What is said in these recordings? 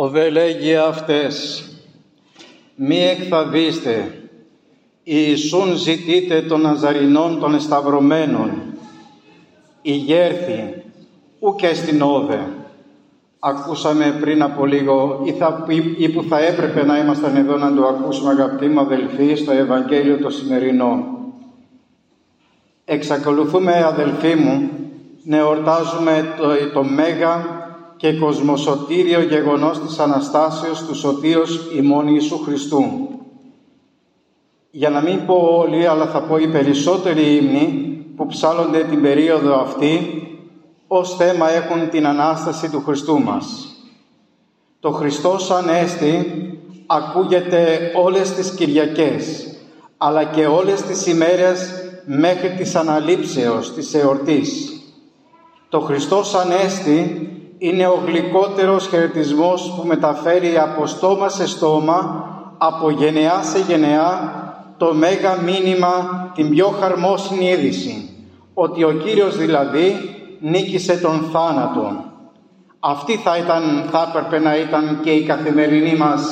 Ο δε λέγει αυτές, μη εκθαβήστε, Ιησούν ζητείτε των Ναζαρινών των εσταυρωμένων, ηγέρθη, και στην όδε. Ακούσαμε πριν από λίγο ή, θα, ή που θα έπρεπε να ήμασταν εδώ να το ακούσουμε αγαπητοί μου αδελφοί στο Ευαγγέλιο το σημερινό. Εξακολουθούμε αδελφοί μου να εορτάζουμε το, το Μέγα και κοσμοσωτήριο γεγονός της Αναστάσεως του Σωτήρος ημών Ιησού Χριστού. Για να μην πω όλοι, αλλά θα πω οι περισσότεροι ύμνοι που ψάλλονται την περίοδο αυτή, ως θέμα έχουν την Ανάσταση του Χριστού μας. Το Χριστός Ανέστη ακούγεται όλες τις Κυριακές, αλλά και όλες τις ημέρες μέχρι της αναλήψεως της εορτής. Το Χριστός Ανέστη είναι ο γλυκότερος χαιρετισμός που μεταφέρει από στόμα σε στόμα, από γενεά σε γενεά, το μέγα μήνυμα, την πιο χαρμόσυνη είδηση, ότι ο Κύριος δηλαδή νίκησε τον θάνατο. Αυτή θα, ήταν, θα έπρεπε να ήταν και η καθημερινή μας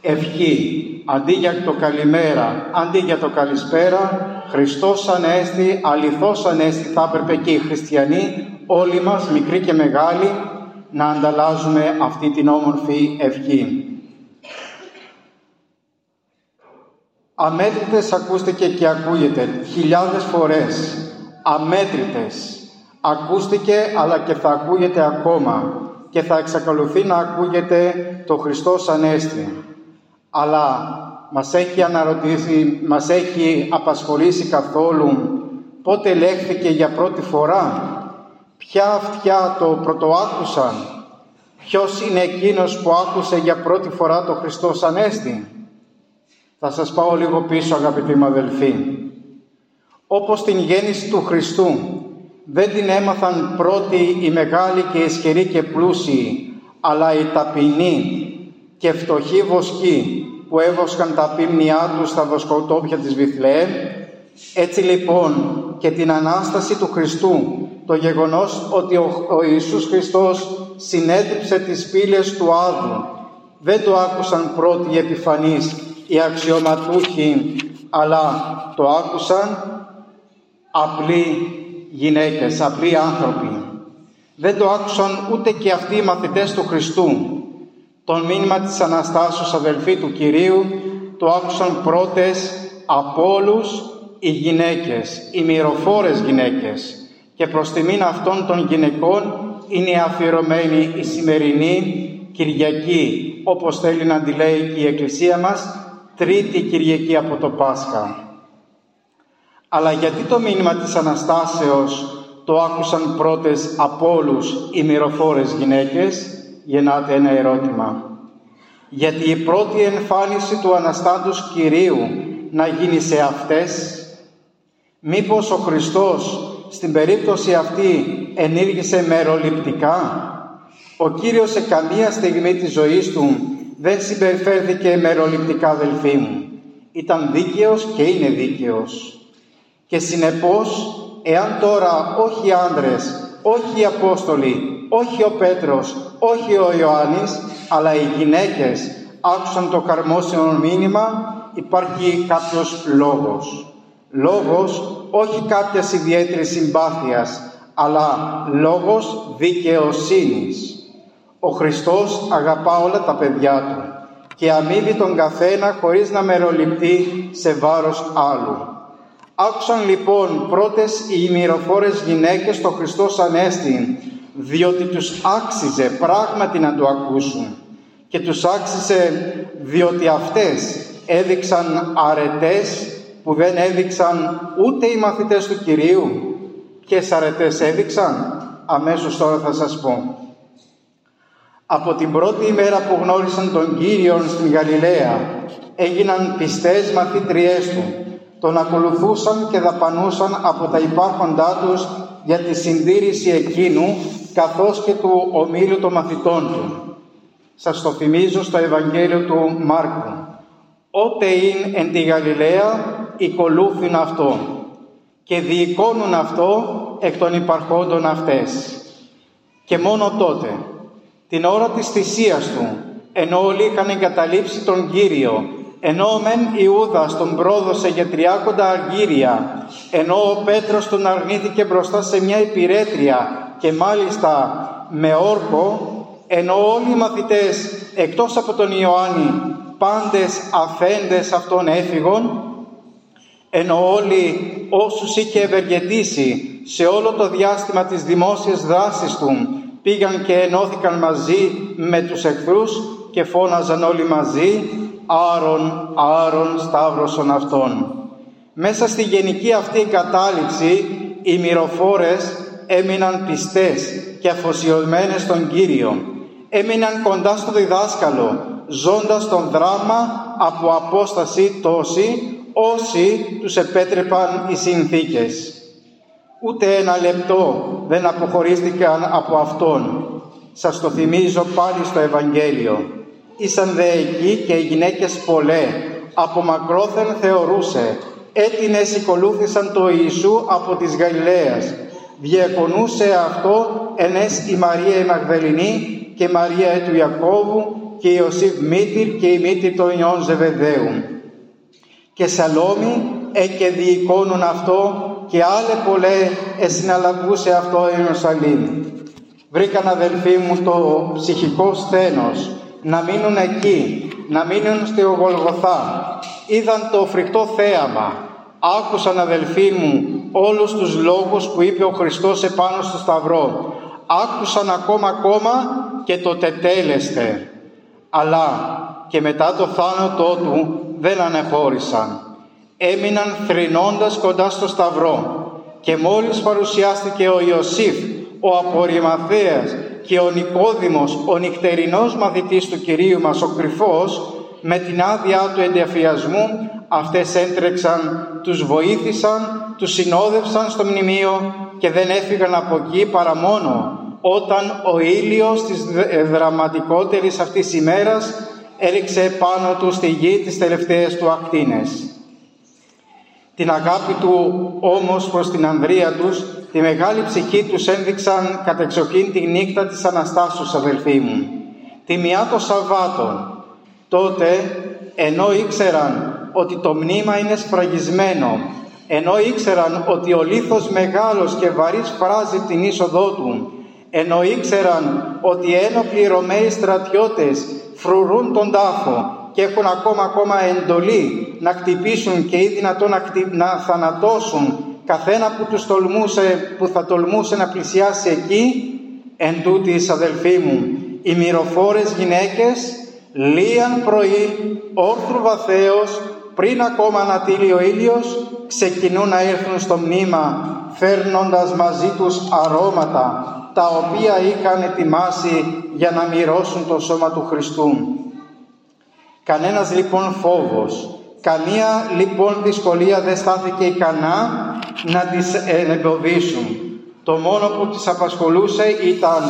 ευχή. Αντί για το καλημέρα, αντί για το καλησπέρα, Χριστός Ανέστη, αληθώς Ανέστη, θα έπρεπε και οι χριστιανοί, όλοι μας, μικροί και μεγάλοι, να ανταλλάζουμε αυτή την όμορφη ευχή. Αμέτρητες ακούστηκε και ακούγεται χιλιάδες φορές, αμέτρητες. Ακούστηκε αλλά και θα ακούγεται ακόμα και θα εξακολουθεί να ακούγεται το Χριστός Ανέστη. Αλλά μας έχει αναρωτήσει, μας έχει απασχολήσει καθόλου πότε λέχθηκε για πρώτη φορά, ποια αυτιά το πρωτοάκουσαν, ποιος είναι εκείνος που άκουσε για πρώτη φορά το Χριστός Ανέστη. Θα σας πάω λίγο πίσω αγαπητοί μου αδελφοί. Όπως την γέννηση του Χριστού δεν την έμαθαν πρώτοι οι μεγάλοι και ισχυροί και πλούσιοι, αλλά οι ταπεινοί και φτωχοί βοσκοί που έβοσκαν τα πίμνιά τους στα βοσκοτόπια της Βιθλεέμ. Έτσι λοιπόν και την Ανάσταση του Χριστού, το γεγονός ότι ο, ο Ιησούς Χριστός συνέτριψε τις πύλες του Άδου, δεν το άκουσαν πρώτοι οι επιφανείς, οι αξιωματούχοι, αλλά το άκουσαν απλοί γυναίκες, απλοί άνθρωποι. Δεν το άκουσαν ούτε και αυτοί οι μαθητές του Χριστού, τον μήνυμα της Αναστάσεως αδελφοί του Κυρίου το άκουσαν πρώτες από όλους οι γυναίκες, οι μυροφόρες γυναίκες και προς τιμήν αυτών των γυναικών είναι αφιερωμένη η σημερινή Κυριακή, όπως θέλει να τη λέει η Εκκλησία μας, τρίτη Κυριακή από το Πάσχα. Αλλά γιατί το μήνυμα της Αναστάσεως το άκουσαν πρώτες από όλους οι μυροφόρες γυναίκες, γεννάται ένα ερώτημα. Γιατί η πρώτη εμφάνιση του Αναστάντους Κυρίου να γίνει σε αυτές, μήπως ο Χριστός στην περίπτωση αυτή ενήργησε μεροληπτικά; Ο Κύριος σε καμία στιγμή της ζωής του δεν συμπεριφέρθηκε μεροληπτικά αδελφοί μου. Ήταν δίκαιος και είναι δίκαιος. Και συνεπώς, εάν τώρα όχι οι άντρες, όχι οι Απόστολοι, όχι ο Πέτρος, όχι ο Ιωάννης, αλλά οι γυναίκες άκουσαν το καρμόσυνο μήνυμα, υπάρχει κάποιος λόγος. Λόγος όχι κάποιας ιδιαίτερης συμπάθειας, αλλά λόγος δικαιοσύνης. Ο Χριστός αγαπά όλα τα παιδιά Του και αμείβει τον καθένα χωρίς να μεροληπτεί σε βάρος άλλου. Άκουσαν λοιπόν πρώτες οι ημιροφόρες γυναίκες το Χριστός Ανέστη διότι τους άξιζε πράγματι να το ακούσουν και τους άξιζε διότι αυτές έδειξαν αρετές που δεν έδειξαν ούτε οι μαθητές του Κυρίου. Ποιες αρετές έδειξαν, αμέσως τώρα θα σας πω. Από την πρώτη ημέρα που γνώρισαν τον Κύριο στην Γαλιλαία έγιναν πιστές μαθήτριές Του. Τον ακολουθούσαν και δαπανούσαν από τα υπάρχοντά τους για τη συντήρηση εκείνου καθώς και του ομίλου των μαθητών του. Σας το θυμίζω στο Ευαγγέλιο του Μάρκου. Ότε είναι εν τη Γαλιλαία, οικολούθην αυτό και διοικώνουν αυτό εκ των υπαρχόντων αυτές. Και μόνο τότε, την ώρα της θυσίας του, ενώ όλοι είχαν εγκαταλείψει τον Κύριο, ενώ μεν Ιούδας τον πρόδωσε για τριάκοντα αργύρια, ενώ ο Πέτρος τον αρνήθηκε μπροστά σε μια υπηρέτρια και μάλιστα με όρκο, ενώ όλοι οι μαθητές εκτός από τον Ιωάννη πάντες αφέντες αυτών έφυγον, ενώ όλοι όσους είχε ευεργετήσει σε όλο το διάστημα της δημόσιας δράσης του πήγαν και ενώθηκαν μαζί με τους εχθρούς και φώναζαν όλοι μαζί «Άρον, Άρον, Σταύρωσον Αυτόν». Μέσα στη γενική αυτή κατάληψη οι μυροφόρες έμειναν πιστές και αφοσιωμένες στον Κύριο. Έμειναν κοντά στο διδάσκαλο, ζώντας τον δράμα από απόσταση τόση όσοι τους επέτρεπαν οι συνθήκες. Ούτε ένα λεπτό δεν αποχωρίστηκαν από Αυτόν. Σας το θυμίζω πάλι στο Ευαγγέλιο. Ήσαν δε εκεί και οι γυναίκες πολλέ, από μακρόθεν θεωρούσε, έτινες οικολούθησαν το Ιησού από της Γαλιλαίας. Διακονούσε αυτό ενές η Μαρία η Μαγδαληνή και η Μαρία του Ιακώβου και η Ιωσήφ Μήτυρ και η Μήτυρ των Ιών Ζεβεδαίου. Και Σαλόμη έκε διεικόνουν αυτό και άλλε πολλέ εσυναλλαγούσε αυτό η Ιερουσαλήμ. Βρήκαν αδελφοί μου το ψυχικό σθένος να μείνουν εκεί, να μείνουν στη Γολγοθά. Είδαν το φρικτό θέαμα. Άκουσαν αδελφοί μου όλους τους λόγους που είπε ο Χριστός επάνω στο Σταυρό. Άκουσαν ακόμα ακόμα και το τετέλεστε. Αλλά και μετά το θάνατό του δεν ανεχώρησαν. Έμειναν θρηνώντας κοντά στο Σταυρό και μόλις παρουσιάστηκε ο Ιωσήφ, ο Απορριμαθέας και ο Νικόδημος, ο νυχτερινός μαθητής του Κυρίου μας, ο κρυφός, με την άδειά του εντεφιασμού, αυτές έντρεξαν, τους βοήθησαν, τους συνόδευσαν στο μνημείο και δεν έφυγαν από εκεί παρά μόνο όταν ο ήλιος της δραματικότερης αυτής ημέρας έριξε πάνω του στη γη τις τελευταίες του ακτίνες. Την αγάπη του όμως προς την Ανδρία τους, τη μεγάλη ψυχή τους ένδειξαν κατεξοχήν τη νύχτα της Αναστάσεως αδελφοί μου. Τη μια το Σαββάτων. Τότε ενώ ήξεραν ότι το μνήμα είναι σφραγισμένο, ενώ ήξεραν ότι ο λίθος μεγάλος και βαρύς φράζει την είσοδό του, ενώ ήξεραν ότι ένοπλοι Ρωμαίοι στρατιώτες φρουρούν τον τάφο και έχουν ακόμα ακόμα εντολή να χτυπήσουν και ή δυνατόν να, να θανατώσουν καθένα που τους τολμούσε, που θα τολμούσε να πλησιάσει εκεί, εν τούτης αδελφοί μου, οι μυροφόρες γυναίκες λίαν πρωί, όρθρου βαθέως, πριν ακόμα να τύλει ο ήλιος, ξεκινούν να έρθουν στο μνήμα, φέρνοντας μαζί τους αρώματα, τα οποία είχαν ετοιμάσει για να μοιρώσουν το σώμα του Χριστού. Κανένας λοιπόν φόβος, καμία λοιπόν δυσκολία δεν στάθηκε ικανά να τις εμποδίσουν. Το μόνο που τις απασχολούσε ήταν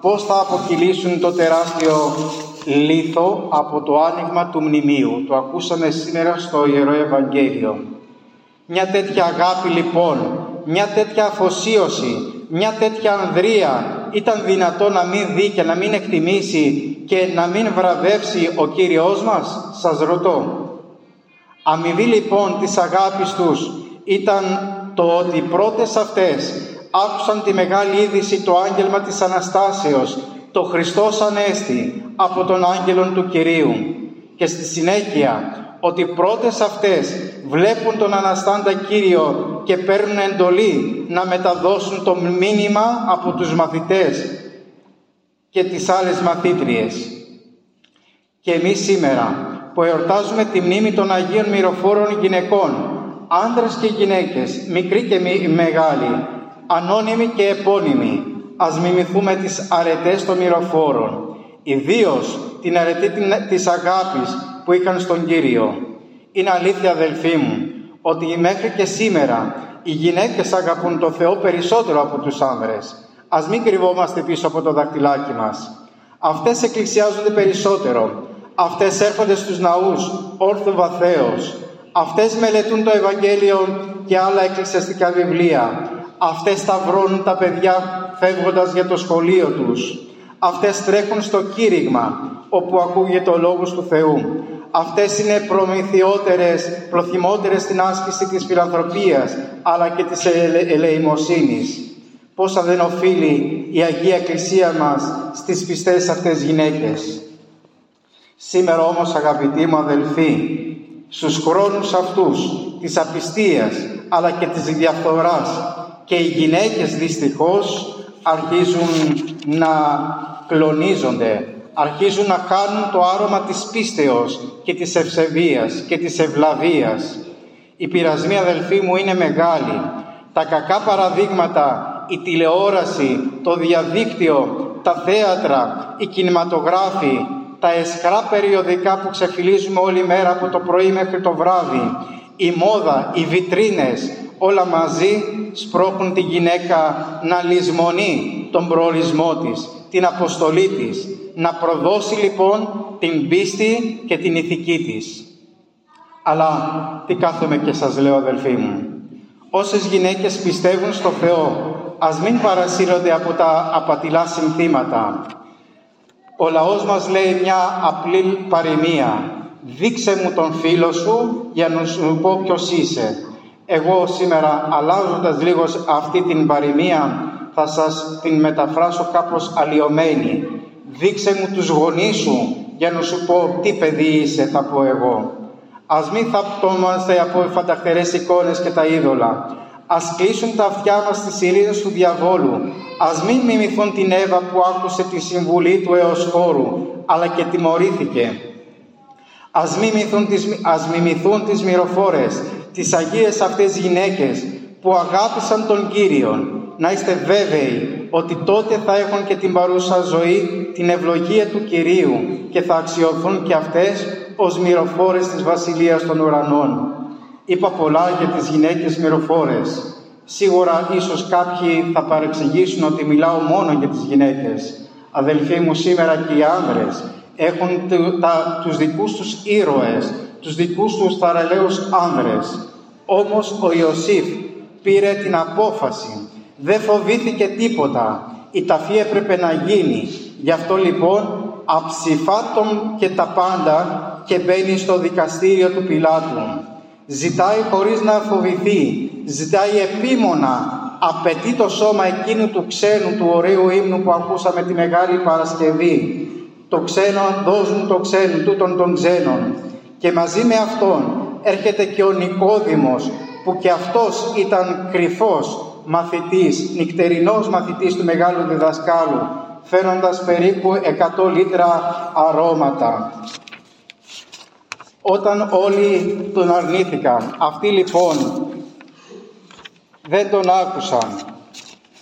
πώς θα αποκυλήσουν το τεράστιο λίθο από το άνοιγμα του μνημείου. Το ακούσαμε σήμερα στο Ιερό Ευαγγέλιο. Μια τέτοια αγάπη λοιπόν, μια τέτοια αφοσίωση, μια τέτοια ανδρεία ήταν δυνατό να μην δει και να μην εκτιμήσει και να μην βραβεύσει ο Κύριος μας, σας ρωτώ. Αμοιβή λοιπόν της αγάπης τους ήταν το ότι οι πρώτες αυτές άκουσαν τη μεγάλη είδηση το άγγελμα της Αναστάσεως, το Χριστός Ανέστη από τον άγγελον του Κυρίου και στη συνέχεια ότι πρώτες αυτές βλέπουν τον Αναστάντα Κύριο και παίρνουν εντολή να μεταδώσουν το μήνυμα από τους μαθητές και τις άλλες μαθήτριες. Και εμείς σήμερα που εορτάζουμε τη μνήμη των Αγίων Μυροφόρων γυναικών, άντρες και γυναίκες, μικροί και μεγάλοι, ανώνυμοι και επώνυμοι, ας μιμηθούμε τις αρετές των μυροφόρων, ιδίως την αρετή της αγάπης που είχαν στον Κύριο. Είναι αλήθεια αδελφοί μου ότι μέχρι και σήμερα οι γυναίκες αγαπούν το Θεό περισσότερο από τους άνδρες. Ας μην κρυβόμαστε πίσω από το δακτυλάκι μας. Αυτές εκκλησιάζονται περισσότερο. Αυτές έρχονται στους ναούς όρθου βαθέως. Αυτές μελετούν το Ευαγγέλιο και άλλα εκκλησιαστικά βιβλία. Αυτές σταυρώνουν τα παιδιά φεύγοντας για το σχολείο τους. Αυτές τρέχουν στο κήρυγμα, όπου ακούγεται ο Λόγος του Θεού. Αυτές είναι προμηθειότερες, προθυμότερες στην άσκηση της φιλανθρωπίας, αλλά και της ελεημοσύνης. Πόσα δεν οφείλει η Αγία Εκκλησία μας στις πιστές αυτές γυναίκες. Σήμερα όμως αγαπητοί μου αδελφοί, στους χρόνους αυτούς της απιστίας αλλά και της διαφθοράς και οι γυναίκες δυστυχώς αρχίζουν να κλονίζονται, αρχίζουν να χάνουν το άρωμα της πίστεως και της ευσεβίας και της ευλαβίας. Η πειρασμή αδελφοί μου είναι μεγάλη. Τα κακά παραδείγματα, η τηλεόραση, το διαδίκτυο, τα θέατρα, οι κινηματογράφοι, τα εσχρά περιοδικά που ξεφυλίζουμε όλη μέρα από το πρωί μέχρι το βράδυ, η μόδα, οι βιτρίνες, όλα μαζί σπρώχνουν τη γυναίκα να λησμονεί τον προορισμό της, την αποστολή της, να προδώσει λοιπόν την πίστη και την ηθική της. Αλλά τι κάθομαι και σας λέω αδελφοί μου, όσες γυναίκες πιστεύουν στο Θεό, ας μην παρασύρονται από τα απατηλά συνθήματα, ο λαός μας λέει μια απλή παροιμία. Δείξε μου τον φίλο σου για να σου πω ποιος είσαι. Εγώ σήμερα αλλάζοντας λίγος αυτή την παροιμία θα σας την μεταφράσω κάπως αλλοιωμένη. Δείξε μου τους γονείς σου για να σου πω τι παιδί είσαι θα πω εγώ. Ας μην θα πτώμαστε από φανταχτερές εικόνες και τα είδωλα. Ας κλείσουν τα αυτιά μας στις ειρήνες του διαβόλου. Ας μην μιμηθούν την Εύα που άκουσε τη συμβουλή του έως χώρου, αλλά και τιμωρήθηκε. Ας μιμηθούν τις, ας μιμηθούν τις μυροφόρες, τις Αγίες αυτές γυναίκες που αγάπησαν τον Κύριον. Να είστε βέβαιοι ότι τότε θα έχουν και την παρούσα ζωή την ευλογία του Κυρίου και θα αξιωθούν και αυτές ως μυροφόρες της Βασιλείας των Ουρανών. Είπα πολλά για τις γυναίκες μυροφόρες. Σίγουρα ίσως κάποιοι θα παρεξηγήσουν ότι μιλάω μόνο για τις γυναίκες. Αδελφοί μου σήμερα και οι άνδρες έχουν τα, τους δικούς τους ήρωες, τους δικούς τους θαραλέους άνδρες. Όμως ο Ιωσήφ πήρε την απόφαση, δεν φοβήθηκε τίποτα. Η ταφή έπρεπε να γίνει. Γι' αυτό λοιπόν αψηφά και τα πάντα και μπαίνει στο δικαστήριο του Πιλάτου ζητάει χωρίς να φοβηθεί, ζητάει επίμονα, απαιτεί το σώμα εκείνου του ξένου, του ωραίου ύμνου που ακούσαμε τη Μεγάλη Παρασκευή. Το ξένο, δώσουν το ξένο, τούτον των ξένων. Και μαζί με αυτόν έρχεται και ο Νικόδημος, που και αυτός ήταν κρυφός μαθητής, νυχτερινός μαθητής του Μεγάλου Διδασκάλου, φέροντας περίπου 100 λίτρα αρώματα όταν όλοι τον αρνήθηκαν. Αυτοί λοιπόν δεν τον άκουσαν.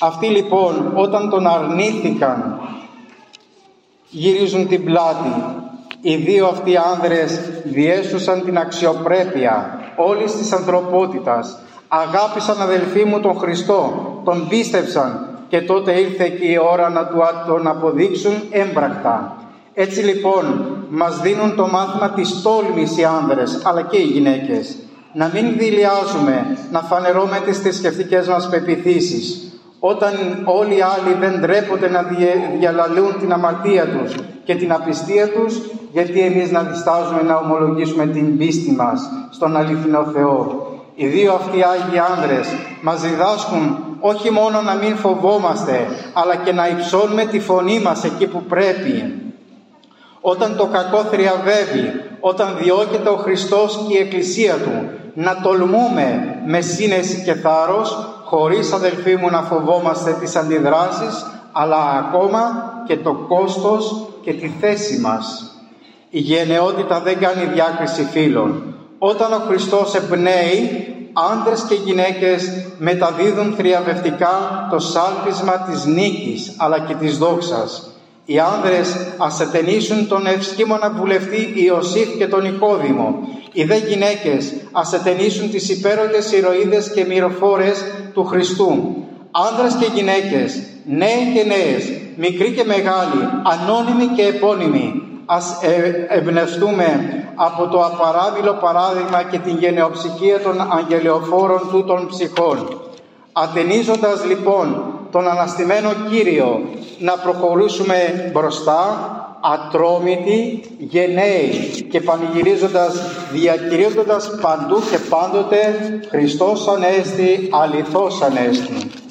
Αυτοί λοιπόν όταν τον αρνήθηκαν γυρίζουν την πλάτη. Οι δύο αυτοί άνδρες διέσουσαν την αξιοπρέπεια όλης της ανθρωπότητας. Αγάπησαν αδελφοί μου τον Χριστό, τον πίστευσαν και τότε ήρθε και η ώρα να του τον αποδείξουν έμπρακτα. Έτσι λοιπόν μας δίνουν το μάθημα της τόλμης οι άνδρες αλλά και οι γυναίκες. Να μην δηλιάζουμε, να φανερώμε τις θρησκευτικέ μας πεπιθήσεις. Όταν όλοι οι άλλοι δεν ντρέπονται να διαλαλούν την αμαρτία τους και την απιστία τους, γιατί εμείς να διστάζουμε να ομολογήσουμε την πίστη μας στον αληθινό Θεό. Οι δύο αυτοί Άγιοι άνδρες μας διδάσκουν όχι μόνο να μην φοβόμαστε, αλλά και να υψώνουμε τη φωνή μας εκεί που πρέπει όταν το κακό θριαβεύει, όταν διώκεται ο Χριστός και η Εκκλησία Του, να τολμούμε με σύνεση και θάρρος, χωρίς αδελφοί μου να φοβόμαστε τις αντιδράσεις, αλλά ακόμα και το κόστος και τη θέση μας. Η γενναιότητα δεν κάνει διάκριση φίλων. Όταν ο Χριστός εμπνέει, άντρες και γυναίκες μεταδίδουν θριαβευτικά το σάλπισμα της νίκης αλλά και της δόξας. Οι άνδρες ασθενήσουν τον ευσκήμονα βουλευτή Ιωσήφ και τον Νικόδημο. Οι δε γυναίκες ασθενήσουν τις υπέροχες ηρωίδες και μυροφόρες του Χριστού. Άνδρες και γυναίκες, νέοι και νέες, μικροί και μεγάλοι, ανώνυμοι και επώνυμοι, ας ε, εμπνευστούμε από το απαράδειλο παράδειγμα και την γενεοψυχία των αγγελιοφόρων τούτων ψυχών. Ατενίζοντας λοιπόν τον αναστημένο Κύριο, να προχωρήσουμε μπροστά, ατρόμητοι, γενναίοι και πανηγυρίζοντας, διακηρύττοντας παντού και πάντοτε Χριστός Ανέστη, αληθώς Ανέστη.